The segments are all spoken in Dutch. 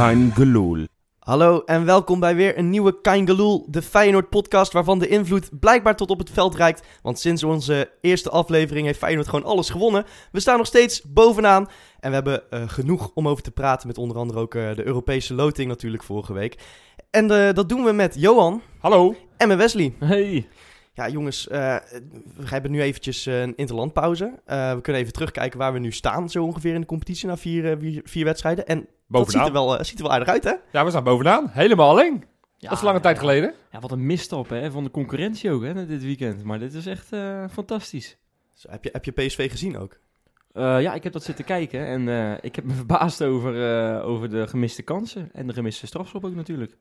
Kein Geloel. Hallo en welkom bij weer een nieuwe Kaingeloel, de Feyenoord-podcast waarvan de invloed blijkbaar tot op het veld reikt. Want sinds onze eerste aflevering heeft Feyenoord gewoon alles gewonnen. We staan nog steeds bovenaan en we hebben eh, genoeg om over te praten met onder andere ook eh, de Europese loting natuurlijk vorige week. En eh, dat doen we met Johan Hallo. en met Wesley. Hey. Ja jongens, eh, we hebben nu eventjes eh, een interlandpauze. Eh, we kunnen even terugkijken waar we nu staan zo ongeveer in de competitie na vier, vier, vier wedstrijden. En dat ziet Bovenaan. er, wel, ziet er wel aardig uit hè? Ja, we staan bovenaan. Helemaal alleen. Ja, dat is lange ja, tijd geleden. Ja, wat een misstap hè, van de concurrentie ook hè, dit weekend. Maar dit is echt eh, fantastisch. Zo, heb, je, heb je PSV gezien ook? Eh, ja, ik heb dat zitten kijken en eh, ik heb me verbaasd over, eh, over de gemiste kansen. En de gemiste strafschop ook natuurlijk.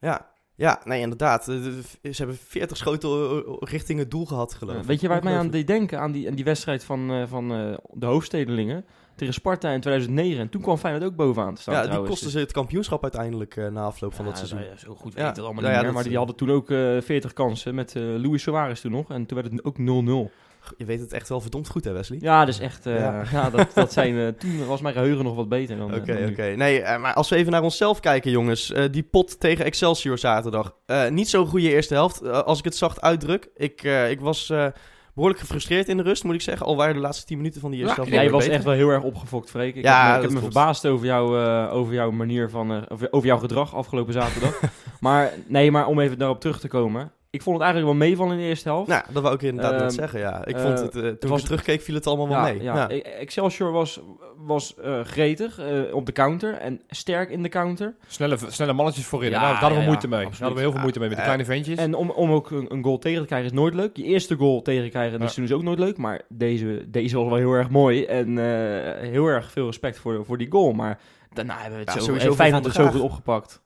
Ja, ja nee, inderdaad. Eh, Ze hebben 40 schoten richting het doel gehad, geloof ik. Weet je waar het mij aan deed denken? Aan die, aan die wedstrijd van, eh, van eh, de hoofdstedelingen tegen Sparta in 2009. En toen kwam Feyenoord ook bovenaan te staan Ja, die trouwens. kostten ze het kampioenschap uiteindelijk na afloop van Ja, dat seizoen. nou ja, zo goed Ja. weet ik het allemaal Ja, niet ja, meer. dat Maar die hadden toen ook eh 40 kansen met eh Luis Suarez toen nog. En toen werd het ook 0-0. Je weet het echt wel verdomd goed, hè, Wesley? Ja, dus echt... eh, Ja. ja. dat, dat zijn, eh, toen was mijn geheugen nog wat beter dan, eh, Oké, oké. Nee, maar als we even naar onszelf kijken, jongens. eh, die pot tegen Excelsior zaterdag. Eh, niet zo'n goede eerste helft, als ik het zacht uitdruk. Ik, eh, ik was eh, behoorlijk gefrustreerd in de rust, moet ik zeggen. Al waren de laatste 10 minuten van die eerste Ja, helft Ja, je wel was echt wel heel erg opgefokt, Freek. Ik Ja, heb, me- ik heb me klopt. verbaasd over, jou, eh, over jouw manier van... eh, over, over jouw gedrag afgelopen zaterdag. maar nee, maar om even daarop terug te komen. Ik vond het eigenlijk wel meevallen in de eerste helft. Nou, dat wou ik inderdaad net Ehm, zeggen, ja. Ik eh, vond het, eh, toen was- ik terugkeek, viel het allemaal wel ja, mee. ja. Ja. E- Excelsior was, was eh, gretig eh, op de counter en sterk in de counter. Snelle, snelle mannetjes voorin. Ja, Daar hadden we ja, moeite ja, mee. Daar absoluut. hadden we heel veel moeite mee met de kleine ventjes. En om, om ook een, een goal tegen te krijgen is nooit leuk. Je eerste goal tegen krijgen Ja. is dus ook nooit leuk. Maar deze, deze was wel heel erg mooi. En eh, heel erg veel respect voor, voor die goal. Maar daarna hebben we het Ja, zo, sowieso eh, Feyenoord voor het Van zo de goed opgepakt.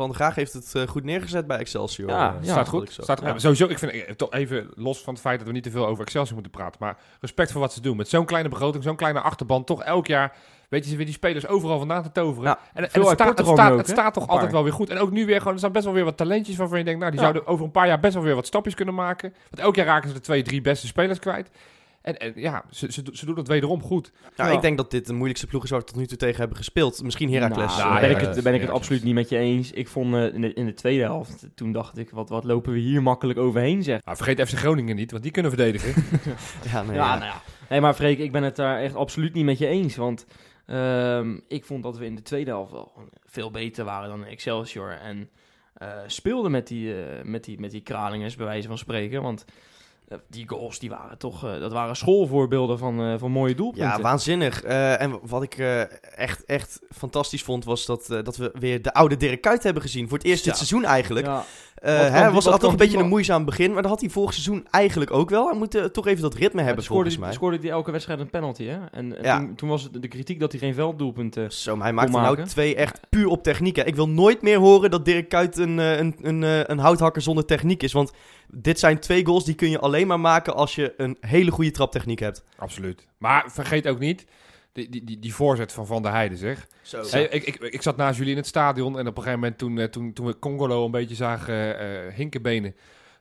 Van Graag heeft het eh, goed neergezet bij Excelsior. Ja, eh, ja. Staat goed. zo. Staat, Ja. Sowieso, ik vind eh, toch even los van het feit dat we niet te veel over Excelsior moeten praten. Maar respect voor wat ze doen. Met zo'n kleine begroting, zo'n kleine achterban. Toch elk jaar weet je ze weer die spelers overal vandaan te toveren. Ja, en het, staat, het, staat, nu ook, het hè? staat toch altijd wel weer goed. En ook nu weer gewoon, er staan best wel weer wat talentjes waarvan je denkt, nou die Ja. zouden over een paar jaar best wel weer wat stapjes kunnen maken. Want elk jaar raken ze de twee, drie beste spelers kwijt. En, en ja, ze, ze, ze doen het wederom goed. Nou, Ja. ik denk dat dit de moeilijkste ploeg is waar we tot nu toe tegen hebben gespeeld. Misschien Heracles. Nou, daar ben ik het, ben ik het absoluut niet met je eens. Ik vond eh, in, de, in de tweede helft, toen dacht ik, wat, wat lopen we hier makkelijk overheen zeg. Nou, vergeet FC Groningen niet, want die kunnen verdedigen. Ja, nee, ja, ja. nou ja. Nee, maar Freek, ik ben het daar echt absoluut niet met je eens. Want ehm, ik vond dat we in de tweede helft wel veel beter waren dan Excelsior. En eh speelden met die, eh, met, die, met die Kralingers, bij wijze van spreken. Want die goals, die waren toch, eh, dat waren schoolvoorbeelden van, eh, van mooie doelpunten. Ja, waanzinnig. Eh, en wat ik eh, echt, echt fantastisch vond, was dat, eh, dat we weer de oude Dirk Kuyt hebben gezien. Voor het eerst dit seizoen eigenlijk. Ja, Eh, die- was had toch een beetje een moeizaam begin, maar dat had hij vorig seizoen eigenlijk ook wel. Hij moet eh, toch even dat ritme hebben, scoorde, volgens mij. scoorde die elke wedstrijd een penalty, hè? En, en Ja. toen, toen was de kritiek dat hij geen velddoelpunten... Zo, maar hij maakt er nou twee echt puur op techniek. hè. Ik wil nooit meer horen dat Dirk Kuyt een, eh, een, een, eh, een houthakker zonder techniek is. Want dit zijn twee goals die kun je alleen maar maken als je een hele goede traptechniek hebt. Absoluut. Maar vergeet ook niet, die, die, die, die voorzet van Van der Heijden zeg. Zo. Hey, ik, ik, ik zat naast jullie in het stadion en op een gegeven moment toen, eh, toen, toen we Congolo een beetje zagen eh hinkenbenen.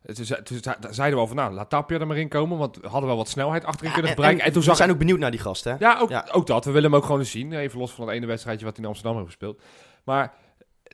eh, Toen, zei- toen zei- zeiden we al van, nou, laat Tapia er maar in komen, want we hadden wel wat snelheid achterin kunnen gebruiken. En, toen we zag zijn ook benieuwd naar die gast, hè? Ja, ook, Ja. ook dat. We willen hem ook gewoon eens zien. Even los van het ene wedstrijdje wat hij in Amsterdam heeft gespeeld. Maar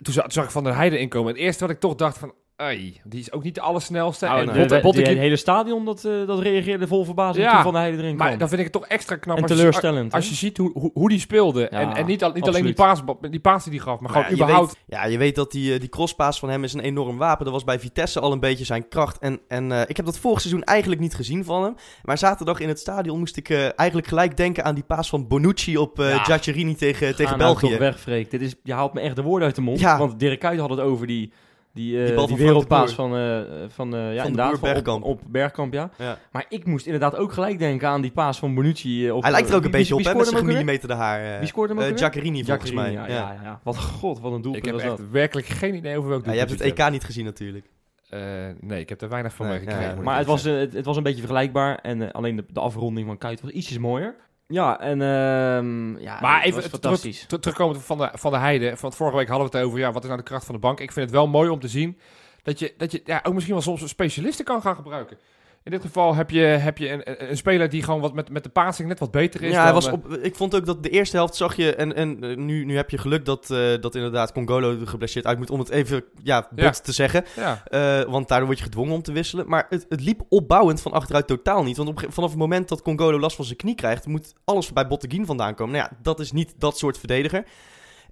toen zag, toen zag ik Van der Heijden inkomen. En het eerste wat ik toch dacht van... Ai, die is ook niet de allersnelste. Nou, en de- nee. de- Botte- Botte- die- het hele stadion dat, eh, dat reageerde vol verbazing Ja, toen Van de Heide erin maar kwam. dan vind ik het toch extra knap en als je, teleurstellend. als hè? je ziet hoe, hoe, hoe die speelde. Ja, en, en niet, al, niet alleen die paas, die paas die hij gaf, maar gewoon ja, je überhaupt... weet- ja, je weet dat die, eh, die crosspaas van hem is een enorm wapen. Dat was bij Vitesse al een beetje zijn kracht. En, en eh, ik heb dat vorig seizoen eigenlijk niet gezien van hem. Maar zaterdag in het stadion moest ik eigenlijk gelijk denken aan die paas van Bonucci op eh Ja. Giaccherini tegen, tegen Ga nou België. toch weg, Freek. Dit is, je haalt me echt de woorden uit de mond. Ja. Want Dirk Kuyt had het over die, die, eh, Die bal die, van de wereldpaas van, eh, van, eh, ja, de inderdaad, van- op- Bergkamp. Op, Bergkamp, ja. Ja. Maar ik moest inderdaad ook gelijk denken aan die paas van Bonucci. eh, op, Hij lijkt er ook wie- een beetje op, wie hè, met zijn weer? gemillimeterde haar. eh. Wie scoorde hem ook Eh? Giaccherini volgens mij. Ja, ja, ja, ja. Wat god, wat een doelpunt Ik heb echt dat. werkelijk geen idee over welk Ja, je hebt doelpunt het EK niet gezien natuurlijk. Eh, nee, ik heb er weinig van Nee, meegekregen. Maar het was, eh, het, het was een beetje vergelijkbaar. En eh, alleen de, de afronding van Kuyt was ietsjes mooier. Ja, en ehm ja, Maar even fantastisch. Ter- terugkomend van de, van de Heide. Van vorige week hadden we het over, ja, wat is nou de kracht van de bank? Ik vind het wel mooi om te zien dat je, dat je ja, ook misschien wel soms specialisten kan gaan gebruiken. In dit geval heb je, heb je een, een- speler die gewoon wat met, met de passing net wat beter is. Ja, hij was eh, op, ik vond ook dat de eerste helft zag je... En, en eh, nu, nu heb je geluk dat, eh, dat inderdaad Congolo er geblesseerd uit moet... om het even ja, bot Ja. te zeggen. ja. Want daardoor word je gedwongen om te wisselen. Maar het, het liep opbouwend van achteruit totaal niet. Want op, vanaf het moment dat Congolo last van zijn knie krijgt... moet alles bij Botteguin vandaan komen. Nou ja, dat is niet dat soort verdediger.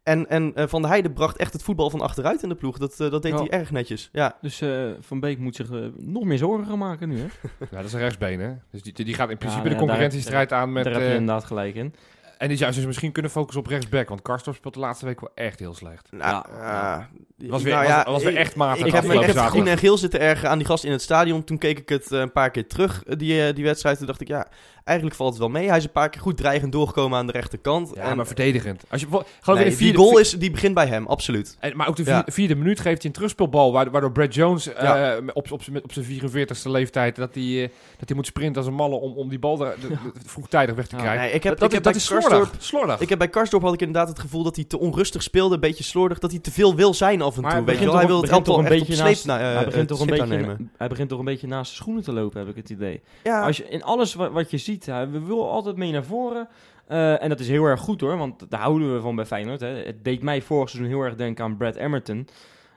En, en eh, Van der Heijden bracht echt het voetbal van achteruit in de ploeg. Dat, eh, dat deed Ja. hij erg netjes. Ja. Dus eh, Van Beek moet zich nog meer zorgen gaan maken nu, hè? ja, dat is een rechtsbeen, hè. Dus die, die gaat in principe Ja, de concurrentiestrijd aan met... Daar heb je inderdaad gelijk in. En die zou dus misschien kunnen focussen op rechtsback. Want Karstorp speelt de laatste week wel echt heel slecht. Nou, Ja. eh, Was weer, nou was, ja, was weer ik- echt matig Ik heb echt zaterdag. groen en geel zitten ergen aan die gast in het stadion. Toen keek ik het eh, een paar keer terug, eh, die, die wedstrijd. Toen dacht ik, ja, eigenlijk valt het wel mee. Hij is een paar keer goed dreigend doorgekomen aan de rechterkant. Ja, en, maar verdedigend. Als je, bijvoorbeeld- gewoon nee, de die vierde, goal is, die begint bij hem, absoluut. En, maar ook de Ja. vierde, minuut geeft hij een terugspeelbal, waardoor Brad Jones eh, op, op, op zijn 44ste leeftijd, dat hij, eh, dat hij moet sprinten als een malle om, om die bal er, de- de- vroegtijdig weg te Ja. krijgen. Nee, ik heb, dat, ik heb dat is slordig. slordig. ik heb bij Karsdorp had ik inderdaad het gevoel dat hij te onrustig speelde, een beetje slordig, dat hij te veel wil zijn af en Maar toe. hij Weet je begint wel, hij toch- wil het begint toch een beetje naast- na, eh, hij, begint het toch een beetje, hij begint toch een beetje naast de schoenen te lopen, heb ik het idee. Ja, Als je, in alles wat, wat je ziet, hij we wil altijd mee naar voren. Eh, en dat is heel erg goed hoor, want daar houden we van bij Feyenoord. Hè. Het deed mij vorig seizoen heel erg denken aan Brad Emerton.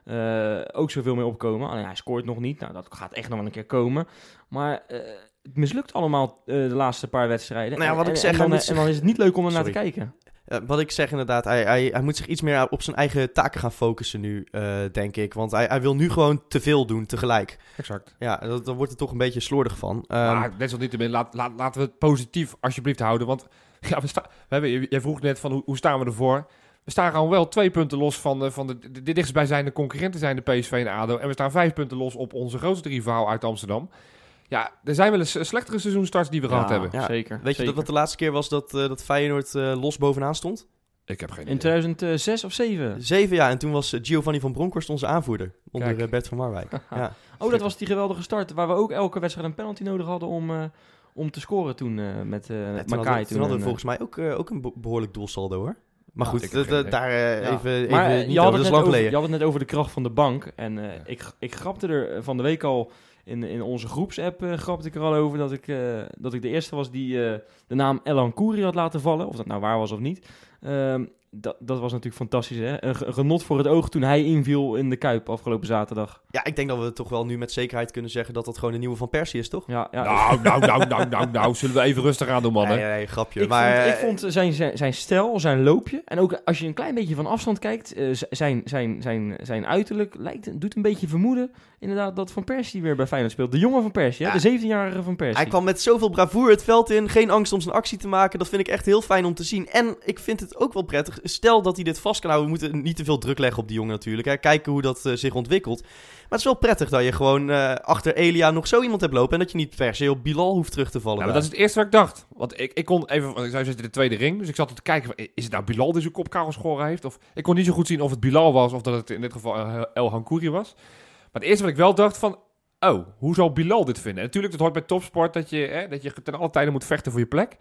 Eh, ook zoveel mee opkomen. Alleen hij scoort nog niet. Nou, dat gaat echt nog wel een keer komen. Maar eh, het mislukt allemaal eh, de laatste paar wedstrijden. Nou ja, wat En- ik zeg, en, dan, en dan is het niet leuk om er naar te kijken. Wat ik zeg inderdaad, hij, hij, hij moet zich iets meer op zijn eigen taken gaan focussen nu, eh, denk ik. Want hij, hij wil nu gewoon te veel doen tegelijk. Exact. Ja, dat, daar wordt er toch een beetje slordig van. Ehm, maar desalniettemin, laat, laat, laten we het positief alsjeblieft houden. Want ja, we sta, we hebben, jij vroeg net van hoe, hoe staan we ervoor? We staan gewoon wel twee punten los van, de, van de, de, de dichtstbijzijnde concurrenten zijn de PSV en ADO. En we staan vijf punten los op onze grootste rivaal uit Amsterdam. Ja, er zijn wel eens slechtere seizoenstarts die we gehad hebben. Ja, zeker. Weet je dat wat de laatste keer was dat, eh, dat Feyenoord eh, los bovenaan stond? Ik heb geen In idee. 2006 of 7? Zeven jaar, en toen was eh, Giovanni van Bronckhorst onze aanvoerder. Onder Kijk. eh, Bert van Marwijk. ja. Oh, dat was die geweldige start. Waar we ook elke wedstrijd een penalty nodig hadden om, eh, om te scoren toen eh, met, eh Ja, met toen Makai. hadden, toen hadden we en, eh, volgens mij ook, eh, ook een be- behoorlijk doelsaldo hoor. Maar Ja, goed, dat- daar eh, Ja. even, even Maar eh, niet je, over, had dat het is net lang over, je had het net over de kracht van de bank. En eh, ik, ik grapte er van de week al in, in onze groepsapp eh grapte ik er al over dat ik, eh, dat ik de eerste was die eh, de naam Elan Kouri had laten vallen. Of dat nou waar was of niet. Ehm, dat, dat was natuurlijk fantastisch. Hè? Een, ge- een genot voor het oog toen hij inviel in de Kuip afgelopen zaterdag. Ja, ik denk dat we toch wel nu met zekerheid kunnen zeggen dat dat gewoon de nieuwe Van Persie is, toch? Ja, ja, Nou, nou, nou, nou, nou, nou, zullen we even rustig aan doen, mannen. Nee, nee, grapje. Ik, maar, vond, ik eh, vond zijn, zijn, zijn stijl, zijn loopje. En ook als je een klein beetje van afstand kijkt, eh, zijn, zijn, zijn, zijn uiterlijk lijkt, doet een beetje vermoeden. Inderdaad, dat Van Persie weer bij Feyenoord speelt. De jonge Van Persie, hè? Ja. de 17-jarige Van Persie. Hij kwam met zoveel bravoure het veld in. Geen angst om zijn actie te maken. Dat vind ik echt heel fijn om te zien. En ik vind het ook wel prettig. Stel dat hij dit vast kan houden. We moeten niet te veel druk leggen op die jongen natuurlijk. Hè. Kijken hoe dat eh, zich ontwikkelt. Maar het is wel prettig dat je gewoon eh, achter Elia nog zo iemand hebt lopen. En dat je niet per se op Bilal hoeft terug te vallen. Ja, maar dat is het eerste wat ik dacht. Want ik, ik kon even, want ik zou zitten in de tweede ring, dus ik zat te kijken, is het nou Bilal die zijn geschoren heeft? Of, ik kon niet zo goed zien of het Bilal was of dat het in dit geval El Hankouri was. Maar het eerste wat ik wel dacht van, oh, hoe zal Bilal dit vinden? En natuurlijk, het hoort bij topsport dat je, hè, dat je ten alle tijde moet vechten voor je plek.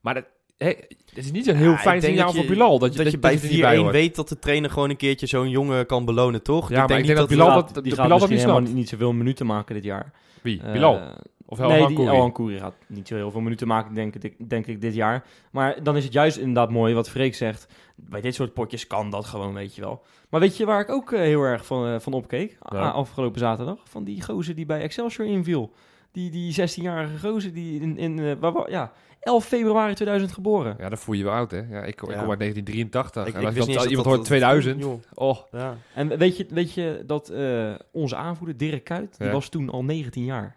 Maar dat, hè, het is niet een heel Ja, ik fijn denk signaal dat voor je- Bilal. Dat je, dat je bij niet bij 4-1 hoort. weet dat de trainer gewoon een keertje zo'n jongen kan belonen, toch? Ja, maar ik denk dat Bilal dat- dat die Bilal gaat dat misschien niet helemaal niet zoveel minuten maken dit jaar. Wie? Bilal? Of El nee, Hankouri gaat niet zo heel veel minuten maken, denk ik, denk ik, dit jaar. Maar dan is het juist inderdaad mooi wat Freek zegt. Bij dit soort potjes kan dat gewoon, weet je wel. Maar weet je waar ik ook eh, heel erg van, eh, van opkeek? Ja. Ah, afgelopen zaterdag? Van die gozer die bij Excelsior inviel. Die, die 16-jarige gozer die in, in eh, waar, ja, 11 februari 2000 geboren. Ja, dat voel je wel oud, hè? Ja, ik, ik kom uit 1983. Ik- en ik als wist dat- niet eens iemand dat hoort dat- 2000, Joh, oh, ja. En weet je, weet je dat eh, onze aanvoerder, Dirk Kuyt, die Ja. was toen al 19 jaar.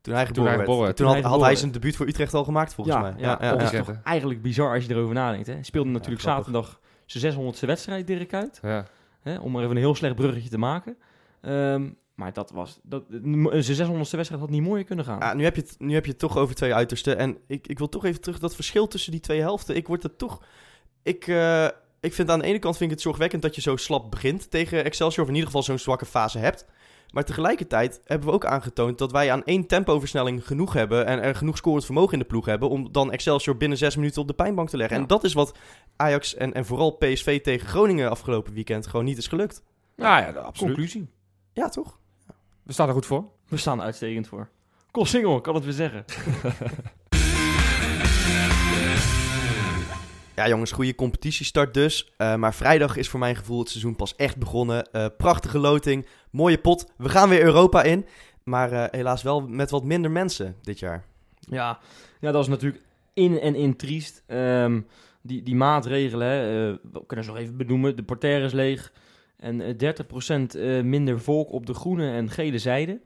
Toen hij Toen geboren hij werd. geboren werd. Toen had, hij had hij geboren zijn debuut voor Utrecht al gemaakt, volgens mij. Ja, ja, dat toch eigenlijk bizar als je erover nadenkt. Hè? Hij speelde natuurlijk zaterdag zijn 600ste wedstrijd, Dirk Kuyt. ja. Hè? Om maar even een heel slecht bruggetje te maken. Ehm, maar dat was... Dat, zijn 600ste wedstrijd had niet mooier kunnen gaan. Ja, nu, heb je het, nu heb je het toch over twee uitersten. En ik, ik wil toch even terug dat verschil tussen die twee helften. Ik word er toch. Ik, eh, ik vind aan de ene kant vind ik het zorgwekkend dat je zo slap begint tegen Excelsior. Of in ieder geval zo'n zwakke fase hebt. Maar tegelijkertijd hebben we ook aangetoond dat wij aan één tempoversnelling genoeg hebben. En er genoeg scorend vermogen in de ploeg hebben. Om dan Excelsior binnen zes minuten op de pijnbank te leggen. Ja. En dat is wat Ajax en, en vooral PSV tegen Groningen afgelopen weekend gewoon niet is gelukt. Nou ja, absoluut. Conclusie. Ja, toch? We staan er goed voor. We staan er uitstekend voor. Kossingel, kan het weer zeggen. Ja, jongens, goede competitiestart dus. Eh, maar vrijdag is voor mijn gevoel het seizoen pas echt begonnen. Eh, prachtige loting, mooie pot. We gaan weer Europa in. Maar eh, helaas wel met wat minder mensen dit jaar. Ja, ja dat is natuurlijk in en in triest. Ehm, die, die maatregelen, hè, eh, we kunnen ze nog even benoemen. De portaire is leeg. En eh, 30% eh, minder volk op de groene en gele zijde.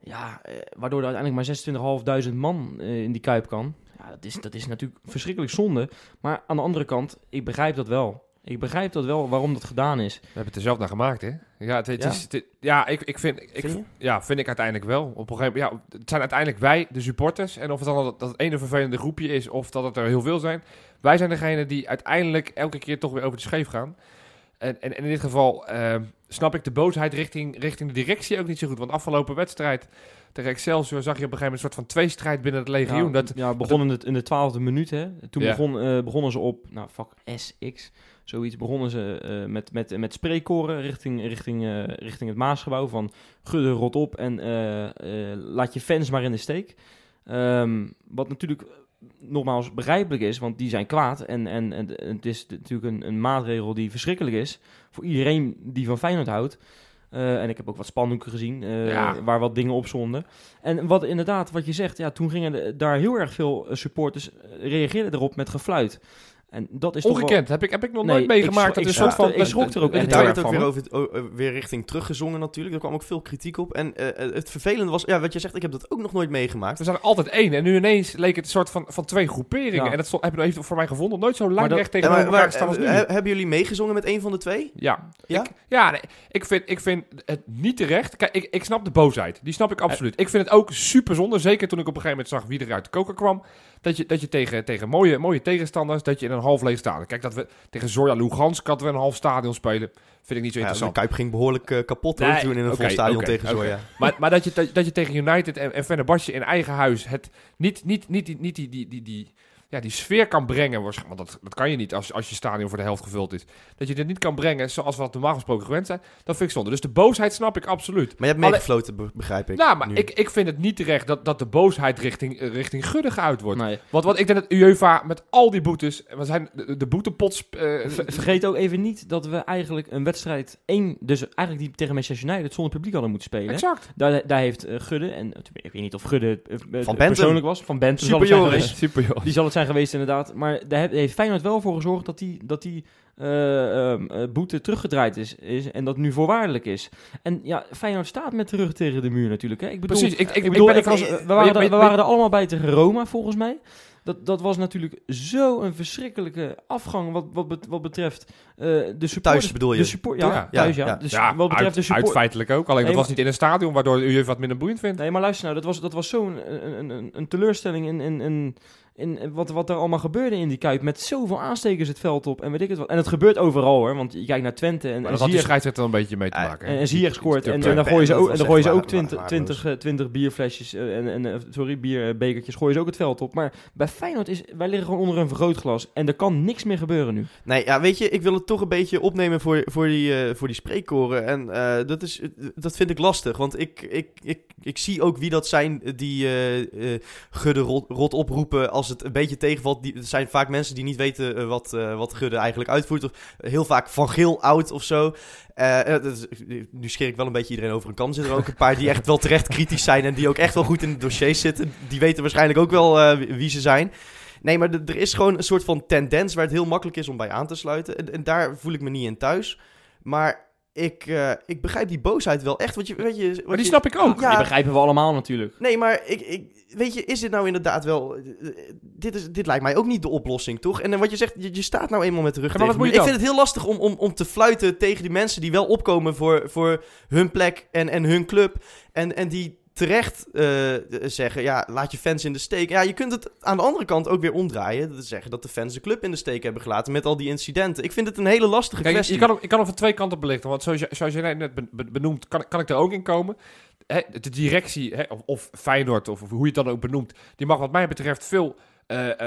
Ja, eh, waardoor er uiteindelijk maar 26.500 man eh, in die kuip kan. Ja, dat is, dat is natuurlijk verschrikkelijk zonde. Maar aan de andere kant, ik begrijp dat wel. Ik begrijp dat wel waarom dat gedaan is. We hebben het er zelf naar gemaakt, hè? Ja, het, het Ja. Is, het- ja ik, ik vind... Ik, Vind ja, vind ik uiteindelijk wel. Op een gegeven moment, ja, het zijn uiteindelijk wij, de supporters. En of het dan dat, dat het ene vervelende groepje is, of dat het er heel veel zijn. Wij zijn degene die uiteindelijk elke keer toch weer over de scheef gaan. En, en, en in dit geval ehm, snap ik de boosheid richting, richting de directie ook niet zo goed. Want afgelopen wedstrijd tegen Excelsior zag je op een gegeven moment een soort van tweestrijd binnen het legioen. Ja, dat, ja, begon in de, in de twaalfde minuut. Hè. Toen Ja. begon, eh, begonnen ze op, nou, vak SX, zoiets. Begonnen ze eh, met, met, met spreekkoren richting, richting, eh, richting het Maasgebouw. Van gudde rot op en laat je fans maar in de steek. Ehm, wat natuurlijk nogmaals begrijpelijk is, want die zijn kwaad. En, en, en het is natuurlijk een, een maatregel die verschrikkelijk is voor iedereen die van Feyenoord houdt. Eh, en ik heb ook wat spandoeken gezien eh, Ja. waar wat dingen op stonden. En wat inderdaad, wat je zegt, ja, toen gingen de- daar heel erg veel supporters eh, reageerden erop met gefluit. En dat is toch wel- ongekend, heb ik, heb ik nog Nee, nooit meegemaakt. ik dat is een ik soort van... ik schrok er ook echt Daar heel werd erg ook van, weer, over het, weer richting teruggezongen natuurlijk. Er kwam ook veel kritiek op. En eh, eh, het vervelende was, ja, wat je zegt, ik heb dat ook nog nooit meegemaakt. We zijn er altijd één. En nu ineens leek het een soort van, van twee groeperingen. Ja. En dat stond, heb je heeft voor mij gevonden nooit zo lang dat- recht maar, elkaar maar, gestaan als nu. eh, he- hebben jullie meegezongen met een van de twee? Ja, Ja? Ik, ja nee, ik, vind, ik vind het niet terecht. Kijk, ik, ik snap de boosheid. Die snap ik absoluut. Ik vind het ook super zonde. Zeker toen ik op een gegeven moment zag wie er uit de koker kwam. Dat je, dat je tegen, tegen mooie, mooie tegenstanders, dat je in een half leeg stadion... Kijk, dat we tegen Zorja Lugansk hadden we een half stadion spelen. Vind ik niet zo Ja, de interessant. Kuip ging behoorlijk eh, kapot hoor, Nee, toen in een vol stadion tegen. Zoya. Maar, maar dat, je, dat, dat je tegen United en, en Fenerbahce in eigen huis het niet, niet, niet, die- niet die, die, die, die, ja, die sfeer kan brengen. Want dat, dat kan je niet als, als je stadion voor de helft gevuld is. Dat je het niet kan brengen zoals we dat normaal gesproken gewend zijn. Dat vind ik zonde. Dus de boosheid snap ik absoluut. Maar je hebt meegefloten, be- begrijp ik. nou, maar nu. ik, ik vind het niet terecht dat, dat de boosheid richting, eh, richting Gudde geuit wordt. Nee. Want wat ik denk dat UEFA met al die boetes... We zijn de, de boetepots... eh, Ver- Vergeet ook even niet dat we eigenlijk een wedstrijd één, dus eigenlijk die tegen Manchester United zonder publiek hadden moeten spelen. exact. Daar, daar heeft eh, Gudde, en ik weet niet of Gudde Bentum. persoonlijk was, van het Super geweest. Super joh. Die zal het zijn geweest inderdaad. Maar daar heeft Feyenoord wel voor gezorgd dat die, dat die eh, ehm, eh, boete teruggedraaid is, is. En dat nu voorwaardelijk is. En ja, Feyenoord staat met de rug tegen de muur natuurlijk. Hè. Ik bedoel, Precies. Ik, ik, ik bedoel, ben ik was, we, waren je- er, we je- waren er allemaal bij tegen Roma, volgens mij. Dat, dat was natuurlijk zo'n verschrikkelijke afgang wat, wat, bet- wat betreft eh, de supporters. Thuis bedoel je? De support, ja, Ja, thuis, ja. ja. Dus Ja, wat betreft uit, de support. uit feitelijk ook. Alleen Nee, dat was niet in een stadion, waardoor u wat minder boeiend vindt. Nee, maar luister nou, dat was, dat was zo'n een, een, een, een teleurstelling in, in, in, in wat, wat er allemaal gebeurde in die Kuip. Met zoveel aanstekers het veld op en weet ik het wat. En het gebeurt overal hoor, want je kijkt naar Twente en, Maar dat had die scheidsrechter een beetje mee te Ah, maken. en, hè. en Ziyech scoort en, dan gooien ze ook, en dan gooien ze ook wa- 20, wa- 20, eh, 20 bierflesjes eh, en, en eh, sorry, bierbekertjes gooien ze ook het veld op. Maar bij Feyenoord is, wij liggen gewoon onder een vergrootglas en er kan niks meer gebeuren nu. Nee, ja, weet je, ik wil het toch een beetje opnemen voor, voor, die, eh, voor die spreekkoren. En eh, dat, is, dat vind ik lastig, want ik, ik, ik, ik zie ook wie dat zijn die eh eh, Gudde rot, rot oproepen als het een beetje tegenvalt. Die, zijn vaak mensen die niet weten eh, wat, eh, wat Gudde eigenlijk uitvoert. Of heel vaak Van Geel oud of zo. Eh, nu scheer ik wel een beetje iedereen over een kam. Zitten er ook een paar die echt wel terecht kritisch zijn en die ook echt wel goed in het dossier zitten. Die weten waarschijnlijk ook wel wie- ze zijn. Nee, maar er is gewoon een soort van tendens waar het heel makkelijk is om bij aan te sluiten. En, en daar voel ik me niet in thuis. Maar ik, eh, ik begrijp die boosheid wel echt. Wat je, weet je, wat Maar die je- snap ik ook. Ja. Die begrijpen we allemaal natuurlijk. Nee, maar ik, ik, weet je, is dit nou inderdaad wel... eh, Dit, is, dit lijkt mij ook niet de oplossing, toch? En dan wat je zegt, je, je staat nou eenmaal met de rug Ja, maar tegen wat de moet muur. je Ik vind het heel lastig om, om, om te fluiten tegen die mensen die wel opkomen voor, voor hun plek en, en hun club. En, en die terecht eh, zeggen, ja, laat je fans in de steek. Ja, je kunt het aan de andere kant ook weer omdraaien. Dat zeggen dat de fans de club in de steek hebben gelaten met al die incidenten. Ik vind het een hele lastige Kijk, kwestie. je kan, ik kan hem van twee kanten belichten. Want zoals, je, zoals jij net be- be- benoemt, kan, kan ik er ook in komen. De directie, of, of Feyenoord, of, of hoe je het dan ook benoemt... die mag wat mij betreft veel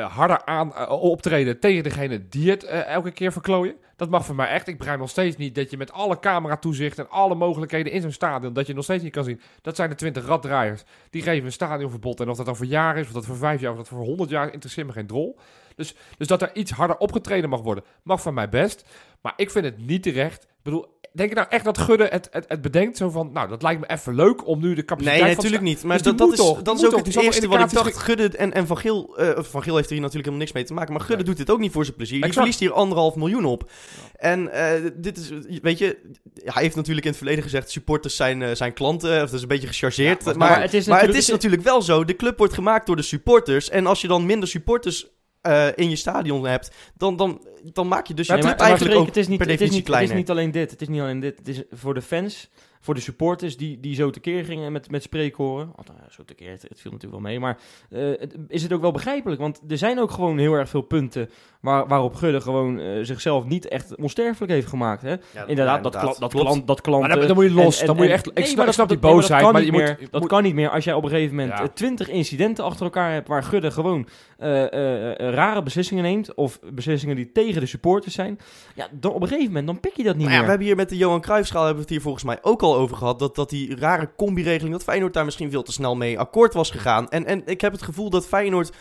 harder aan eh, optreden tegen degene die het eh, elke keer verklooien. Dat mag voor mij echt. Ik begrijp nog steeds niet dat je met alle camera toezicht en alle mogelijkheden in zo'n stadion, dat je nog steeds niet kan zien. Dat zijn de 20 raddraaiers. Die geven een stadionverbod. En of dat dan voor jaar is, of dat voor vijf jaar, of dat voor 100 jaar, interesseert me geen drol. Dus, dus dat er iets harder opgetreden mag worden, mag van mij best. Maar ik vind het niet terecht. Ik bedoel, denk je nou echt dat Gudde het, het, het bedenkt? Zo van, nou, dat lijkt me even leuk om nu de capaciteit Nee, natuurlijk niet. Maar Dus dat, is, toch, dat is ook het toch, zal eerste wat ik dacht. Gudde en, en Van Geel... eh, Van Geel heeft hier natuurlijk helemaal niks mee te maken. Maar Gudde Nee. doet dit ook niet voor zijn plezier. Exact. verliest hier anderhalf miljoen op. En eh, dit is... Weet je... Hij heeft natuurlijk in het verleden gezegd... Supporters zijn, eh, zijn klanten. Of dat is een beetje gechargeerd. Ja, maar- maar, maar het is het is natuurlijk wel zo. De club wordt gemaakt door de supporters. En als je dan minder supporters... eh, in je stadion hebt, dan, dan, dan maak je dus je Nee, club maar- maar eigenlijk het is niet, per het is niet, het is kleiner. niet alleen dit. Het is niet alleen dit. Het is voor de fans, voor de supporters die, die zo tekeer gingen met, met spreekhoren. Nou, zo tekeer, het, het viel natuurlijk wel mee. Maar eh, het, is het ook wel begrijpelijk? Want er zijn ook gewoon heel erg veel punten waar, waarop Gudde gewoon eh, zichzelf niet echt onsterfelijk heeft gemaakt. Hè? Ja, inderdaad, dat, dat, klant, dat klanten... Maar dan, dan moet je los. en- en- dan moet je echt... Ik nee, snap, maar ik snap die dat- nee, maar boosheid, dat maar kan je niet moet... meer. je Dat moet- kan niet meer als jij op een gegeven moment Ja. eh, twintig incidenten achter elkaar hebt waar Gudde gewoon eh, eh, eh, rare beslissingen neemt of beslissingen die tegen de supporters zijn. Ja, dan op een gegeven moment dan pik je dat niet Maar ja, meer. we hebben hier met de Johan Cruijffschaal hebben we het hier volgens mij ook al over gehad. Dat, dat die rare combi-regeling, dat Feyenoord daar misschien veel te snel mee akkoord was gegaan. En, en ik heb het gevoel dat Feyenoord...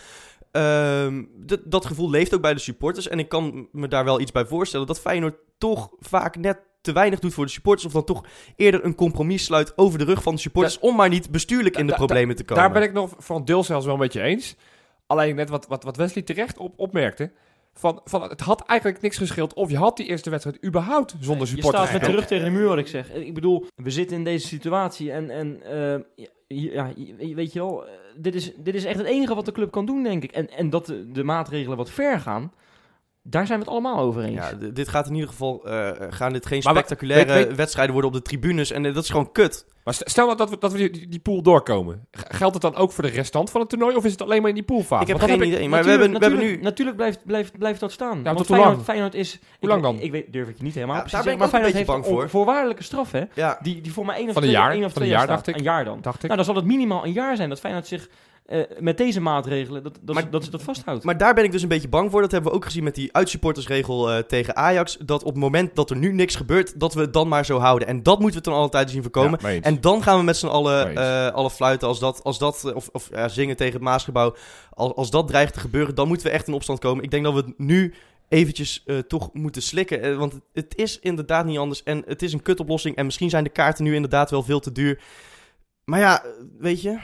ehm, dat- gevoel leeft ook bij de supporters. En ik kan me daar wel iets bij voorstellen. Dat Feyenoord toch vaak net te weinig doet voor de supporters. Of dan toch eerder een compromis sluit over de rug van de supporters. om maar niet bestuurlijk in de problemen te komen. Daar ben ik nog van deel zelfs wel een beetje eens. Alleen net wat, wat, wat Wesley terecht op, opmerkte. Van, van, het had eigenlijk niks gescheeld of je had die eerste wedstrijd überhaupt zonder je supporters. staat met de gespeeld. rug tegen de muur, wat ik zeg. Ik bedoel, we zitten in deze situatie en, en eh, ja, weet je wel, eh, dit is, dit is echt het enige wat de club kan doen, denk ik. En, en dat de, de maatregelen wat ver gaan, daar zijn we het allemaal over eens. Ja, dit gaat in ieder geval... eh, gaan dit geen Maar spectaculaire weet- weet- wedstrijden worden op de tribunes. En eh, dat is gewoon kut. Maar st- stel nou dat we, dat we die, pool doorkomen. Geldt het dan ook voor de restant van het toernooi of is het alleen maar in die poolfase? Ik heb geen ik- idee. Maar we natuurlijk, hebben, we hebben nu... natuurlijk blijft, blijft, blijft dat staan. Ja, Want tot hoe Feyenoord, lang? Feyenoord is... ik lang dan? Ik weet, durf ik je niet helemaal Ja, precies daar te ben zeggen. ik Maar een Feyenoord beetje heeft bang een voor. voorwaardelijke straf, hè? Ja, Die, die voor mij één of Van een twee, jaar, één of van twee een jaar jaar, dacht ik. Een jaar dan. Dacht ik. Nou, dan zal het minimaal een jaar zijn dat Feyenoord zich eh, met deze maatregelen, dat, dat, Maar- dat ze dat vasthoudt. Maar daar ben ik dus een beetje bang voor. Dat hebben we ook gezien met die uitsupportersregel eh, tegen Ajax. Dat op het moment dat er nu niks gebeurt, dat we het dan maar zo houden. En dat moeten we ten alle zien voorkomen. Ja, en dan gaan we met z'n allen, eh alle fluiten als dat, als dat of, of ja, zingen tegen het Maasgebouw. Als, als dat dreigt te gebeuren, dan moeten we echt in opstand komen. Ik denk dat we het nu eventjes eh, toch moeten slikken. Want het, is inderdaad niet anders. En het is een kutoplossing. En misschien zijn de kaarten nu inderdaad wel veel te duur. Maar ja, weet je...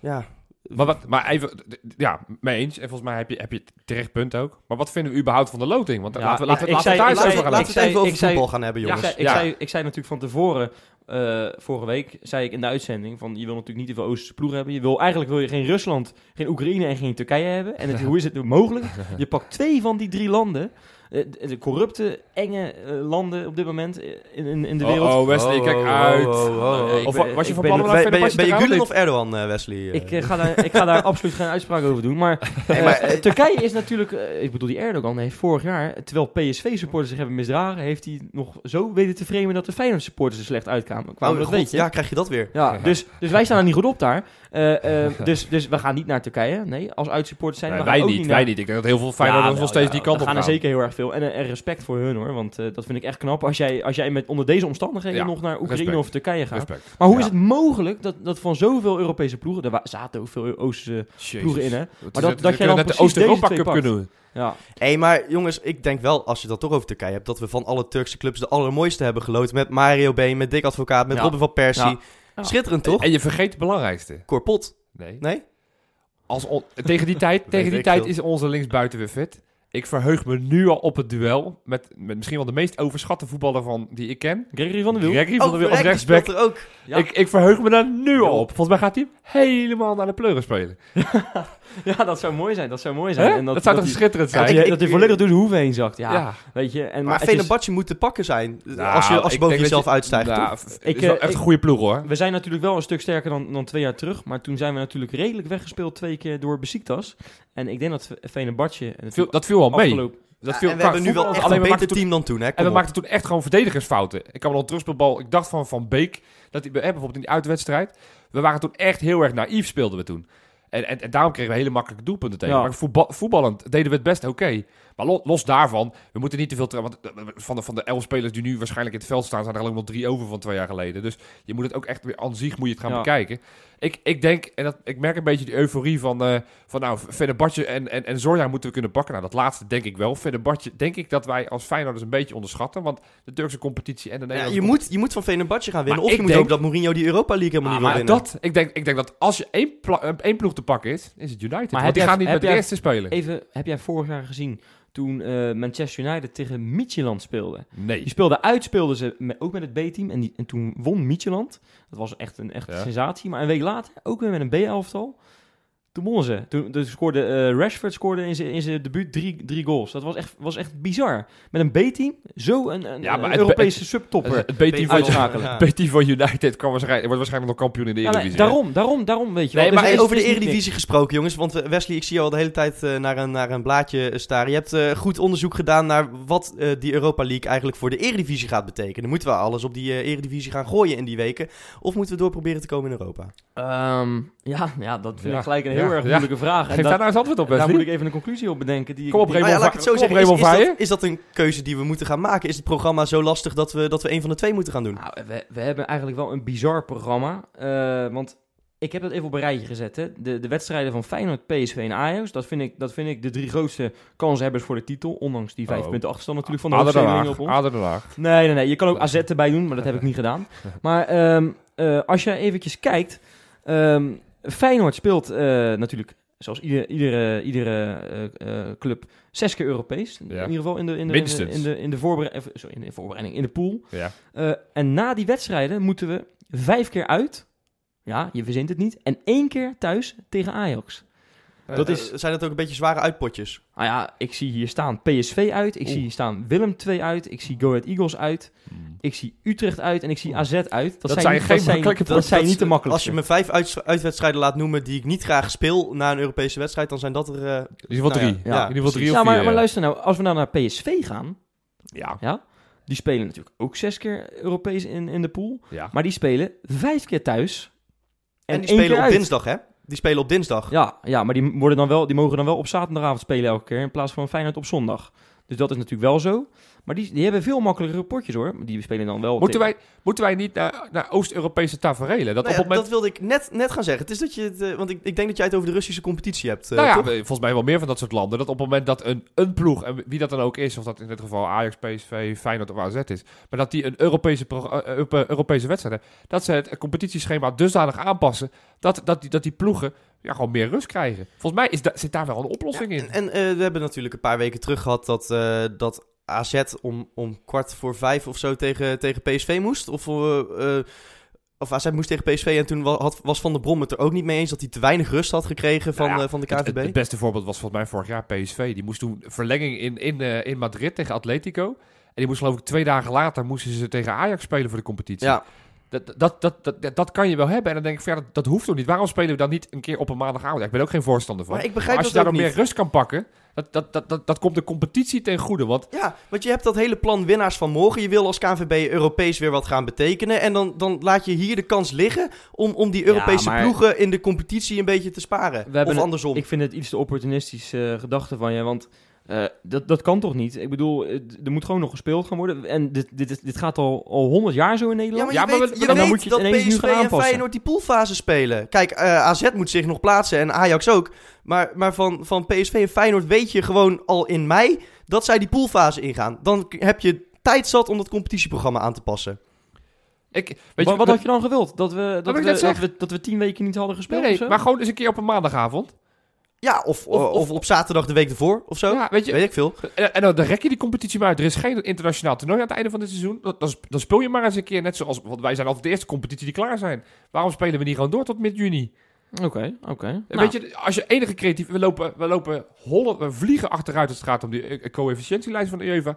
Ja, Maar, wat, maar even, ja, mee eens. En volgens mij heb je, heb je het terecht punt ook. Maar wat vinden we überhaupt van de loting? Want Ja, laten we, ik- laten we, ik laten we zei- daar eens over gaan laten we het even over ik zei- voetbal gaan hebben, jongens. zei, ik, Ja. zei, ik zei natuurlijk van tevoren, eh, vorige week, zei ik in de uitzending van je wil natuurlijk niet te veel Oosterse ploegen hebben. Je wil, eigenlijk wil je geen Rusland, geen Oekraïne en geen Turkije hebben. En het, hoe is het mogelijk? Je pakt twee van die drie landen, de, de corrupte, enge eh, landen op dit moment eh, in, in, in de wereld. Oh, oh, Wesley, kijk Oh, oh, uit. oh, oh, oh. Eh, ik Of ben- was je van ben- plan om naar Ben, ben, je- ben Gulen of Erdogan, eh, Wesley? Eh, Ik, eh, ga daar, ik ga daar absoluut geen uitspraak over doen. Maar, eh, maar, eh, Turkije is natuurlijk... eh, ik bedoel, die Erdogan heeft vorig jaar... Terwijl PSV-supporters zich hebben misdragen... heeft hij nog zo weten te framen... dat de Feyenoord-supporters er slecht uitkwamen. Kwamen, oh, dat weet je. ja, krijg je dat weer. Ja, dus, dus wij staan er niet goed op daar. Eh, eh, dus, dus we gaan niet naar Turkije. Nee, als uitsupporters zijn Nee, we wij ook niet, niet wij naar- niet. Ik denk dat heel veel Feyenoorders Ja, nog wel, steeds die kant we op gaan gaan. er zeker heel erg veel. En, eh, en respect voor hun hoor. Want eh, dat vind ik echt knap. Als jij, als jij met, onder deze omstandigheden Ja, nog naar Oekraïne respect. of Turkije gaat. Respect. Maar hoe Ja. is het mogelijk dat, dat van zoveel Europese ploegen... Er zaten ook veel Oosterse ploegen in hè. Maar dat- dat, jij dan net de Oost-Europa Cup kunnen doen. Ja. Hé, maar jongens, ik denk wel, als je dat toch over Turkije hebt, dat we van alle Turkse clubs de allermooiste hebben geloot. Met Mario B, met Dick Advocaat, met Ja. Robin van Persie. Ja. Ja. Schitterend, toch? En je vergeet het belangrijkste. Korpot. Nee. Nee? Als tegen die tijd, tegen die tijd veel. is onze linksbuiten weer fit. Ik verheug me nu al op het duel met, met misschien wel de meest overschatte voetballer van die ik ken. Gregory van der Wiel. Gregory van der Wiel als verrek, die rechtsback. er ook. Ja. Ik, ik verheug me daar nu al op. Volgens mij gaat hij helemaal naar de pleuren spelen. Ja, dat zou mooi zijn. Dat zou mooi zijn. En dat, zou toch schitterend dat, zijn? hij, ik- dat hij volledig door de hoeven heen zakt. Ja, Ja. weet je. En, Maar Fenerbahce moet te pakken zijn. Nou, als je, als je boven jezelf dat je- uitstijgt, Nou, Ik, is wel eh, echt ik- een goede ploeg hoor. we zijn natuurlijk wel een stuk sterker dan, dan twee jaar terug. Maar toen zijn we natuurlijk redelijk weggespeeld twee keer door Besiktas. En ik denk dat Fenerbahce... dat viel wel mee. afgelopen- Dat Ja, viel, en we hebben nu wel echt alleen een beter toen- team dan toen, hè? En we op. maakten toen echt gewoon verdedigersfouten. Ik me nog een terugspelbal. Ik dacht van Van Beek. Dat eh, bijvoorbeeld in die uitwedstrijd. We waren toen echt heel erg naïef, speelden we toen. En, en, en daarom kregen we hele makkelijke doelpunten tegen. Ja. Maar voetbal, voetballend deden we het best oké. Maar lo- los daarvan, we moeten niet te veel... tra- Want eh, van de, van de elf spelers die nu waarschijnlijk in het veld staan... zijn er alleen nog drie over van twee jaar geleden. Dus je moet het ook echt weer aan zich moet je het gaan Ja. bekijken. Ik, ik denk, en dat, ik merk een beetje die euforie van... eh van nou, Fenerbahce en, en, en Zorja moeten we kunnen pakken. Nou, dat laatste denk ik wel. Fenerbahce denk ik dat wij als Feyenoorders een beetje onderschatten. Want de Turkse competitie en de Ja, Nederlandse je, moet, je moet van Fenerbahce gaan winnen. Maar of je moet denk- ook dat Mourinho die Europa League helemaal Ah, niet wil maar winnen. dat, ik denk, ik denk dat als je één, pla- eh, één ploeg te pakken is, is het United. Maar want die jij- gaan niet met de eerste spelen. Even, heb jij vorig jaar gezien toen eh, Manchester United tegen Midtjylland speelde? Nee. Die speelde uit, speelden ze met, ook met het B-team. En, die- en toen won Midtjylland. Dat was echt een echte Ja. sensatie. Maar een week later, ook weer met een B-elftal. Toen wonnen ze. Toen, toen scoorde eh, Rashford scoorde in zijn in zijn debuut drie, drie goals. Dat was echt, was echt bizar. Met een B-team, zo een, een, Ja, maar een het- Europese subtopper. Het B-team van. Ja. B-team van United kan waarschijnlijk, wordt waarschijnlijk nog kampioen in de Ja, nee, Eredivisie. hè? daarom, daarom, daarom weet je Nee, wel. maar Dus Hey, over de Eredivisie gesproken, jongens. Want eh, Wesley, ik zie jou al de hele tijd eh, naar, een, naar een blaadje staren. Je hebt eh, goed onderzoek gedaan naar wat eh, die Europa League eigenlijk voor de Eredivisie gaat betekenen. Moeten we alles op die Eredivisie gaan gooien in die weken? Of moeten we door proberen te komen in Europa? Ehm, ja, ja, dat vind Ja. ik gelijk een Ja, heel erg ja. moeilijke vraag. En Geef dat- daar nou eens antwoord op, daar Wesley. moet ik even een conclusie op bedenken. Die, Kom op, Raymond. Nou ja, laat ik het zo Kom op, zeggen. Is, is, dat, is dat een keuze die we moeten gaan maken? Is het programma zo lastig dat we, dat we een van de twee moeten gaan doen? Nou, we, we hebben eigenlijk wel een bizar programma. eh, want ik heb dat even op een rijtje gezet. Hè. De, de wedstrijden van Feyenoord, PSV en Ajax. Dat vind, ik, dat vind ik de drie grootste kanshebbers voor de titel. Ondanks die vijf Oh. punten achterstand natuurlijk van de Ader op ons. Ader Den Haag. Nee, nee, nee. Je kan ook AZ erbij doen, maar dat heb ik niet gedaan. Maar ehm, eh, als je eventjes kijkt. ehm, Feyenoord speelt eh, natuurlijk, zoals ieder, iedere, iedere eh, eh, club, zes keer Europees. Ja. In ieder geval in de, in de, in de, in de, voorbere- eh, sorry, in de voorbereiding, in de pool. Ja. En na die wedstrijden moeten we vijf keer uit. Ja, je verzint het niet. En één keer thuis tegen Ajax. Dat is- Eh, zijn het ook een beetje zware uitpotjes? Nou ja, ik zie hier staan PSV uit. Ik Oeh. zie hier staan Willem 2 uit. Ik zie Go Ahead Eagles uit. Ik zie Utrecht uit. En ik zie AZ uit. Dat, zijn zijn, geen dat zijn, makkelijke dat zijn niet de Als makkelijkste. je me vijf uit, uitwedstrijden laat noemen die ik niet graag speel na een Europese wedstrijd, dan zijn dat er... eh, In ieder geval Nou drie. ja, In ieder geval drie of Ja, maar, vier. maar luister nou. Als we nou naar PSV gaan. Ja, Ja, die spelen natuurlijk ook zes keer Europees in, in de pool. ja. Maar die spelen vijf keer thuis. en, En, die spelen op uit. dinsdag, hè? Die spelen op dinsdag. Ja, ja maar die, worden dan wel, die mogen dan wel op zaterdagavond spelen elke keer. In plaats van Feyenoord op zondag. Dus dat is natuurlijk wel zo. Maar die, die hebben veel makkelijkere potjes hoor. Die spelen dan wel. Moeten tegen- wij, moeten wij niet naar, naar Oost-Europese taferelen? Dat Nou op ja, het moment... Dat wilde ik net, net gaan zeggen. Het is dat je het, eh, want ik, ik denk dat jij het over de Russische competitie hebt. eh, nou ja, toch? we- volgens mij wel meer van dat soort landen. Dat op het moment dat een, een ploeg, en wie dat dan ook is, of dat in dit geval Ajax, PSV, Feyenoord of AZ is, maar dat die een Europese, pro- eh, Europese wedstrijd hebben, dat ze het competitieschema dusdanig aanpassen, dat, dat, die, dat die ploegen ja, gewoon meer rust krijgen. Volgens mij is da- zit daar wel een oplossing in. En, en eh, we hebben natuurlijk een paar weken terug gehad dat, eh, dat AZ om, om kwart voor vijf of zo tegen, tegen PSV moest. Of, eh, of AZ moest tegen PSV en toen had, was Van der Brom het er ook niet mee eens dat hij te weinig rust had gekregen van, Nou ja, van de KVB. het, het beste voorbeeld was volgens mij vorig jaar PSV. Die moest toen verlenging in, in, in Madrid tegen Atletico. En die moest geloof ik twee dagen later moesten ze tegen Ajax spelen voor de competitie. ja, Dat, dat, dat, dat, dat, kan je wel hebben. En dan denk ik, van, ja, dat, dat hoeft toch niet. Waarom spelen we dan niet een keer op een maandagavond? Ja, ik ben ook geen voorstander van. maar ik begrijp als je dat daar ook dan niet. meer rust kan pakken, dat, dat, dat, dat, dat komt de competitie ten goede. Want Ja, want je hebt dat hele plan winnaars van morgen. Je wil als KNVB Europees weer wat gaan betekenen. En dan, dan laat je hier de kans liggen om, om die Europese maar- ploegen in de competitie een beetje te sparen. We of andersom. Ik vind het iets te opportunistisch eh, gedachte van je, want eh, dat, dat kan toch niet? Ik bedoel, eh, er moet gewoon nog gespeeld gaan worden. En dit, dit, dit gaat al, al 100 jaar zo in Nederland. Ja, maar Ja, je maar weet, we- je dan weet moet je het dat ineens nu PSV en aanpassen. Feyenoord die poolfase spelen. Kijk, eh, AZ moet zich nog plaatsen en Ajax ook. Maar, maar van, van PSV en Feyenoord weet je gewoon al in mei dat zij die poolfase ingaan. Dan heb je tijd zat om dat competitieprogramma aan te passen. ik, weet Wat, je, wat had je dan gewild? Dat we, dat, ik we, dat, we, dat we tien weken niet hadden nee, gespeeld nee, of zo? maar gewoon eens een keer op een maandagavond. Ja, of, Of- of, of- op zaterdag de week ervoor of zo. Ja, weet je, Weet ik veel. En, en dan, dan rek je die competitie maar uit. Er is geen internationaal toernooi aan het einde van dit seizoen. Dan, dan, sp- dan speel je maar eens een keer net zoals... Want wij zijn altijd de eerste competitie die klaar zijn. Waarom spelen we niet gewoon door tot mid-juni? Oké, oké. Nou, Weet je, als je enige creatief... We lopen, we lopen hollen, we vliegen achteruit als het gaat om die eh, coëfficiëntielijst van de UEFA.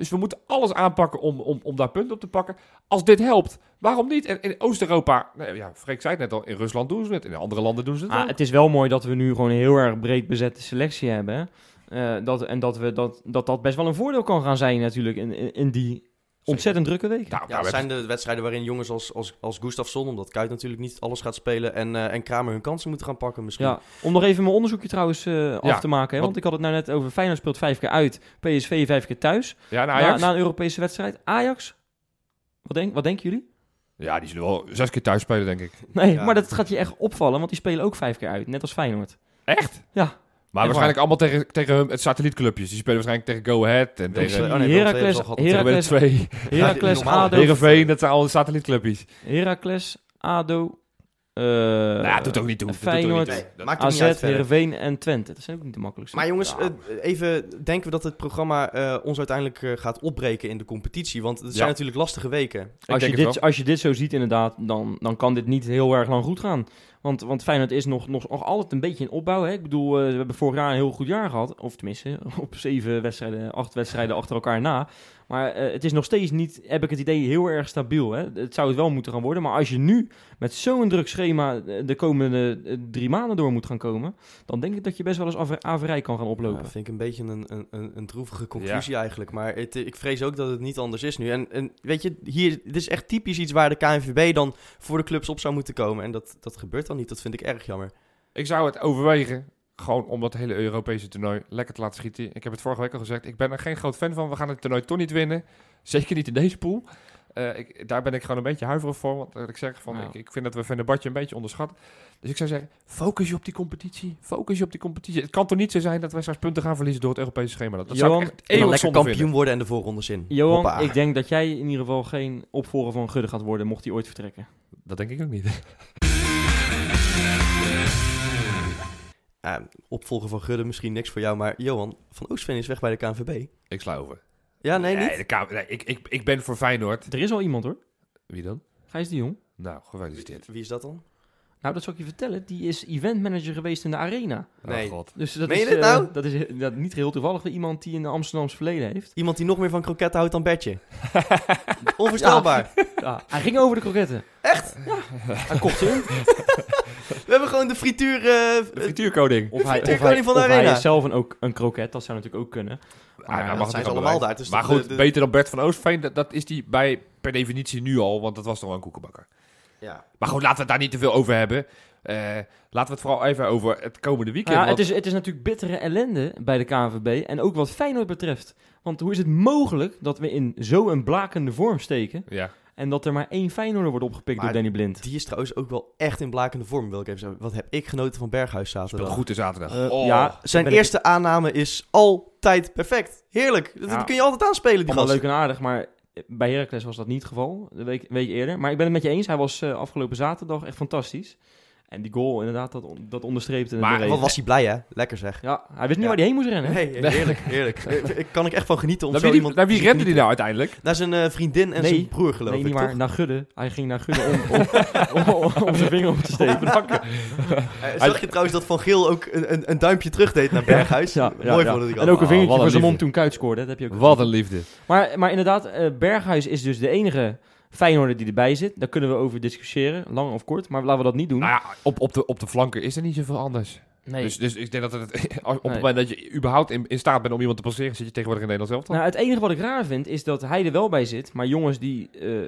Dus we moeten alles aanpakken om, om, om daar punten op te pakken. Als dit helpt, waarom niet? En in Oost-Europa, nou ja, Freek zei het net al, in Rusland doen ze het. In andere landen doen ze het ah, ook. het is wel mooi dat we nu gewoon een heel erg breed bezette selectie hebben. Eh, dat, en dat, we, dat, dat dat best wel een voordeel kan gaan zijn natuurlijk in, in, in die ontzettend drukke week. Nou, Ja, nou, dat we zijn de wedstrijden waarin jongens als, als, als Gustafsson, omdat Kuit natuurlijk niet alles gaat spelen, en, eh, en Kramer hun kansen moeten gaan pakken misschien. Ja, om nog even mijn onderzoekje trouwens eh, af te maken. Hè, want ik had het nou net over Feyenoord speelt vijf keer uit, PSV vijf keer thuis. ja, Na, nou, Ajax. na een Europese wedstrijd. Ajax, wat, denk, wat denken jullie? ja, die zullen wel zes keer thuis spelen, denk ik. Nee, Ja. maar dat gaat je echt opvallen, want die spelen ook vijf keer uit, net als Feyenoord. Echt? Ja. Maar waarschijnlijk allemaal tegen, tegen hun- het satellietclubjes. Die spelen waarschijnlijk tegen Go Ahead en tegen II. Oh, nee, Heracles, Heracles. Heracles, normaal. ADO, Heerenveen, dat zijn allemaal satellietclubjes. Heracles, ADO, eh nou ja, doet ook niet toe. Dat doet ook niet Feyenoord, toe. Maakt niet AZ. Heerenveen en Twente. Dat zijn ook niet de makkelijkste. Maar jongens, Ja. eh, even denken we dat het programma eh, ons uiteindelijk eh, gaat opbreken in de competitie? Want het zijn Ja. natuurlijk lastige weken. Als je, dit, als je dit zo ziet inderdaad, dan, dan kan dit niet heel erg lang goed gaan. Want, want Feyenoord is nog, nog, nog altijd een beetje in opbouw. Hè? Ik bedoel, eh, we hebben vorig jaar een heel goed jaar gehad. Of tenminste, op zeven wedstrijden, acht wedstrijden achter elkaar na. Maar eh, het is nog steeds niet, heb ik het idee, heel erg stabiel. Hè? Het zou het wel moeten gaan worden. Maar als je nu met zo'n druk schema eh, de komende drie maanden door moet gaan komen... dan denk ik dat je best wel eens aver- averij kan gaan oplopen. Dat vind ik een beetje een, een, een, een droevige conclusie eigenlijk. Maar het, ik vrees ook dat het niet anders is nu. En, en weet je, hier, dit is echt typisch iets waar de KNVB dan voor de clubs op zou moeten komen. En dat, dat gebeurt dan niet. Dat vind ik erg jammer. Ik zou het overwegen, gewoon om dat hele Europese toernooi lekker te laten schieten. Ik heb het vorige week al gezegd, ik ben er geen groot fan van. We gaan het toernooi toch niet winnen. Zeker niet in deze pool. Eh, ik, daar ben ik gewoon een beetje huiverig voor. Want wat ik zeg, van, ik, ik vind dat we Fenerbahce een beetje onderschat. Dus ik zou zeggen, focus je op die competitie. Focus je op die competitie. Het kan toch niet zo zijn dat wij straks punten gaan verliezen door het Europese schema. Dat, dat zou Johan, ik echt eeuwig lekker kampioen vinden. worden en de voorrondes in. Johan, Hoppa. ik denk dat jij in ieder geval geen opvolger van Gudde gaat worden... mocht hij ooit vertrekken. Dat denk ik ook niet. Eh, opvolger van Gudde, misschien niks voor jou. Maar Johan, Van Oostveen is weg bij de KNVB. ik sla over. Ja, nee, niet? de nee, ik, ik, ik ben voor Feyenoord. Er is al iemand hoor. Wie dan? Gijs de Jong. Nou, gefeliciteerd. Wie is dat dan? Nou, dat zal ik je vertellen. Die is eventmanager geweest in de Arena. Nee. Oh god. Dus dat Meen je is, dit eh, nou? dat is eh, dat niet heel toevallig iemand die een Amsterdamse verleden heeft. Iemand die nog meer van kroketten houdt dan Bertje. Onvoorstelbaar. Ja, hij ging over de kroketten. Echt? Ja. Hij kocht ze in. We hebben gewoon de frituur... eh, De frituurkoning. Of hij, of Frituurkoning hij, van de of hij Arena. is zelf een, ook een kroket. Dat zou natuurlijk ook kunnen. Ah, Maar, dat mag zijn ze allemaal daar. Dus maar de- goed, de- beter dan Bert van Oostveen, dat, dat is die bij per definitie nu al, want dat was toch wel een koekenbakker. Ja. Maar goed, laten we het daar niet te veel over hebben. Eh, laten we het vooral even over het komende weekend. Ja, want- het, is, het is natuurlijk bittere ellende bij de KNVB. En ook wat Feyenoord betreft. Want hoe is het mogelijk dat we in zo'n blakende vorm steken... ja. en dat er maar één Feyenoorder wordt opgepikt Maar door Danny Blind? Die is trouwens ook wel echt in blakende vorm, wil ik even zeggen. Wat heb ik genoten van Berghuis Speelt zaterdag. goed de zaterdag. Eh, Oh. ja, Zijn ik- eerste aanname is altijd perfect. Heerlijk. Dat, Ja. kun je altijd aanspelen, die Allemaal gast. leuk en aardig, maar bij Heracles was dat niet het geval, de week, week eerder. Maar ik ben het met je eens, hij was eh, afgelopen zaterdag echt fantastisch. En die goal, inderdaad, dat, on- dat onderstreepte het Maar. Wat was hij blij, hè? Lekker zeg. Ja, hij wist niet Ja. waar hij heen moest rennen. Nee, heerlijk, heerlijk. Ik kan ik echt van genieten om Naar zo wie, die- iemand naar wie rende die genieten. nou uiteindelijk? Naar zijn eh, vriendin en Nee. zijn broer, geloof nee, ik, niet maar toch? naar Gudde. Hij ging naar Gudde om, om, om, om zijn vinger op te steken. Eh, zag je trouwens dat Van Geel ook een, een, een duimpje terug deed naar Berghuis? Ja, ja, Mooi ja. vond ik En ook een Oh, vingertje een voor zijn mond toen Kuit scoorde. Dat heb je ook Wat een liefde. Maar, maar inderdaad, eh, Berghuis is dus de enige Feyenoorder die erbij zit. Daar kunnen we over discussiëren, lang of kort. Maar laten we dat niet doen. Nou ja, op, op, de, op de flanken is er niet zoveel anders. nee. Dus, dus ik denk dat het, als- op Nee. het moment dat je überhaupt in, in staat bent om iemand te passeren, zit je tegenwoordig in Nederland zelf dan. Nou, het enige wat ik raar vind is dat hij er wel bij zit, maar jongens die eh,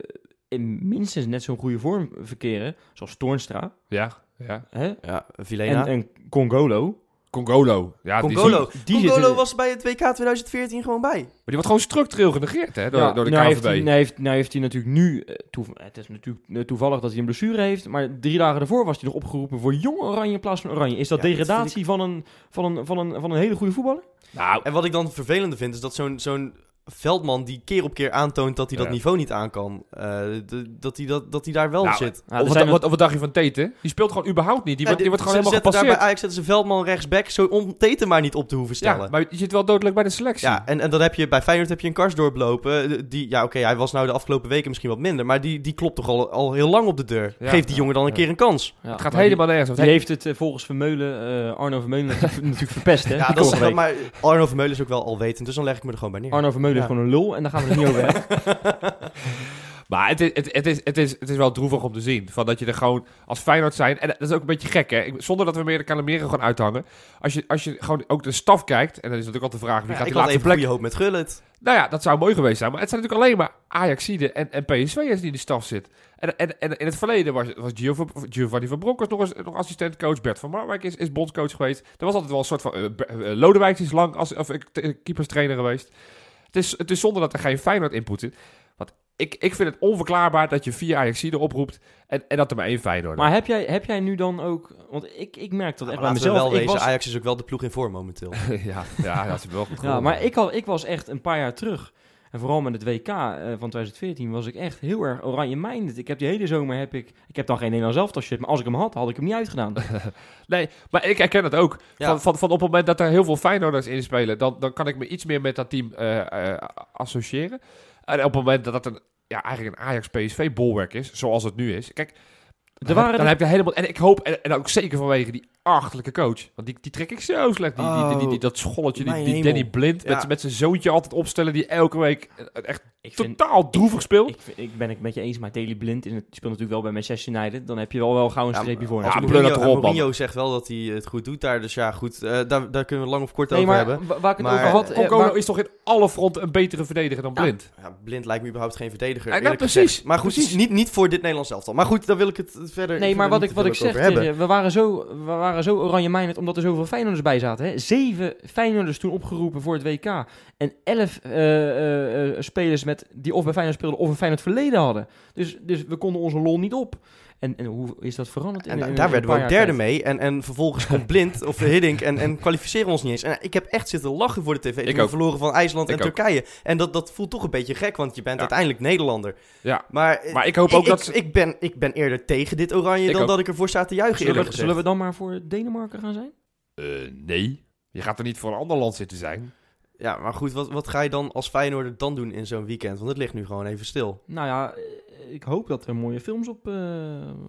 in minstens net zo'n goede vorm verkeren, zoals Toornstra Ja, ja. hè? Ja, Vilena. En, en Congolo. Congolo. Ja, die, Congolo. die Congolo was bij het WK 2014 gewoon bij. maar die wordt gewoon structureel genegeerd hè, door, Ja, door de nou KNVB. heeft, hij, nou, heeft, nou heeft hij natuurlijk nu, eh, toe- het is natuurlijk eh, toevallig dat hij een blessure heeft, maar drie dagen daarvoor was hij nog opgeroepen voor Jong Oranje in plaats van Oranje. Is dat Ja, dat degradatie van, een, van, een, van, een, van een hele goede voetballer? Nou, En wat ik dan vervelende vind, is dat zo'n zo'n veldman die keer op keer aantoont dat hij dat Ja. niveau niet aan kan, eh, de- dat, hij dat, dat hij daar wel Nou, zit. Ja, er of, wat, wat, of wat dacht je van Teten? Die speelt gewoon überhaupt niet. Die, wordt, die wordt gewoon helemaal zetten daar gepasseerd. bij Ajax zetten ze veldman rechtsback, zo om Teten maar niet op te hoeven stellen. Ja, maar je zit wel dodelijk bij de selectie. Ja, en, en dan heb je bij Feyenoord heb je een kars doorlopen. eh, Die, ja, oké, hij was nou de afgelopen weken misschien wat minder. Maar die, die klopt toch al, al heel lang op de deur. Ja. Geef die jongen dan een Ja. keer een kans. Ja, het gaat maar helemaal nergens. Die, heeft het eh, volgens Vermeulen, eh, Arno Vermeulen natuurlijk, natuurlijk verpest, hè? Ja, dat is, maar Arno Vermeulen is ook wel alwetend, dus dan leg ik me er gewoon bij neer. Arno Vermeulen Ja. is gewoon een lul en daar gaan we het niet over hebben. Maar het is, het, het, is, het, is, het is wel droevig om te zien. Van dat je er gewoon als Feyenoord zijn. En dat is ook een beetje gek, hè? Ik- Zonder dat we meer de Calimeren gewoon uithangen. Als je, als je gewoon ook de staf kijkt. En dan is natuurlijk altijd de vraag: wie Ja, gaat ik die laatste even plek. goede hoop met Gullit. Nou ja, dat zou mooi geweest zijn. Maar het zijn natuurlijk alleen maar Ajaxide en, en PSV'ers die in de staf zit. En, en, en in het verleden was, was Giov- Giovanni van Bronckhorst nog, eens, nog assistentcoach. Bert van Marwijk is, is bondscoach geweest. Er was altijd wel een soort van... eh, eh, Lodewijk is lang als, of, t- keeperstrainer geweest. Het is, het is zonde dat er geen Feyenoord input zit. Want ik, ik vind het onverklaarbaar dat je vier Ajaxide oproept... En, en dat er maar één Feyenoord Maar heb jij, heb jij nu dan ook... Want ik, ik merk dat echt bij mezelf. wel ik wezen, was, Ajax is ook wel de ploeg in vorm momenteel. ja, ja, dat is wel goed ja, maar ik, had, ik was echt een paar jaar terug... En vooral met het WK eh, van 2014 was ik echt heel erg oranje-minded. Ik heb die hele zomer heb ik... Ik heb dan geen Nederlands elftal shit, maar als ik hem had, had ik hem niet uitgedaan. Nee, maar ik herken het ook. Ja. Van, van, van op het moment dat er heel veel Feyenoorders in spelen, dan, dan kan ik me iets meer met dat team eh, eh, associëren. En op het moment dat dat een, ja, eigenlijk een Ajax-PSV-bolwerk is, zoals het nu is. Kijk, dan, waren heb, dan heb je helemaal... En ik hoop, en, en ook zeker vanwege die achterlijke coach. Want die, die trek ik zo slecht. Die, die, die, die- die- dat scholletje, die, die. Danny Blind, met, Ja. met zijn zoontje altijd opstellen, die elke week eh, echt Ik vind, totaal droevig speelt. ik, ik ben het met je eens, maar Daily Blind is, het- speelt natuurlijk wel bij Manchester United. Dan heb je wel, wel gauw een Ja, streepje voor. ja, dat Mourinho, erop, man. Mourinho zegt wel dat hij het goed doet daar. Dus ja, goed, eh, daar, daar kunnen we lang of kort nee, over maar hebben. wa- waar ik het Maar- over had... Eh, waar- is toch in alle fronten een betere verdediger dan. Blind? Ja, Blind lijkt me überhaupt geen verdediger. Ja, nou, precies, gezegd. Maar goed, precies. Niet, niet voor dit Nederlands elftal. Maar goed, dan wil ik het verder Nee, maar wat ik, wat ik zeg, we waren zo, zo oranje-minded omdat er zoveel Feyenoorders bij zaten. Hè? Zeven Feyenoorders toen opgeroepen voor het WK. En elf eh, eh, eh, spelers met, die of bij Feyenoord speelden of een Feyenoord verleden hadden. Dus, dus we konden onze lol niet op. En, en hoe is dat veranderd? En in, da- in daar werden we ook derde tijd? mee. En, en vervolgens komt Blind of Hiddink en, en kwalificeren we ons niet eens. En ik heb echt zitten lachen voor de tv. Ik ook. verloren van IJsland Ik en ook. Turkije. En dat, dat voelt toch een beetje gek, want je bent Ja. uiteindelijk Nederlander. Ja, Maar, maar ik hoop ook ik, dat... ik, ik, ben, ik ben eerder tegen dit oranje Ik dan ook. dat ik ervoor sta te juichen, Zullen we, zullen we dan maar voor Denemarken gaan zijn? Eh, nee. Je gaat er niet voor een ander land zitten zijn. Ja, maar goed, wat, wat ga je dan als Feyenoorder dan doen in zo'n weekend? Want het ligt nu gewoon even stil. Nou ja, eh, ik hoop dat er mooie films op, eh,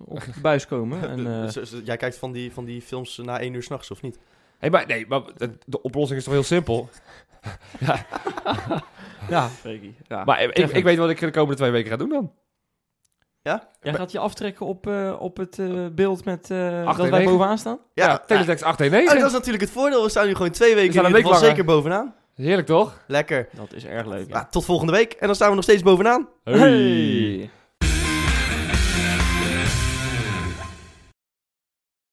op de buis komen. En, eh, Dus- dus jij kijkt van die, van die films na één uur s'nachts, of niet? Hey, maar, nee, maar de, de oplossing is toch heel simpel? ja. Ja. Maar ik, ik weet wat ik de komende twee weken ga doen dan. Jij gaat je aftrekken op, eh, op het eh, beeld met eh, Acht dat wij bovenaan staan? Ja, Ja, teletext Ah, 819. dat is natuurlijk het voordeel. We staan nu gewoon twee weken in staan ieder een week geval langer. zeker bovenaan. Heerlijk toch? Lekker. Dat is erg leuk. Ja, tot volgende week. En dan staan we nog steeds bovenaan. Hey.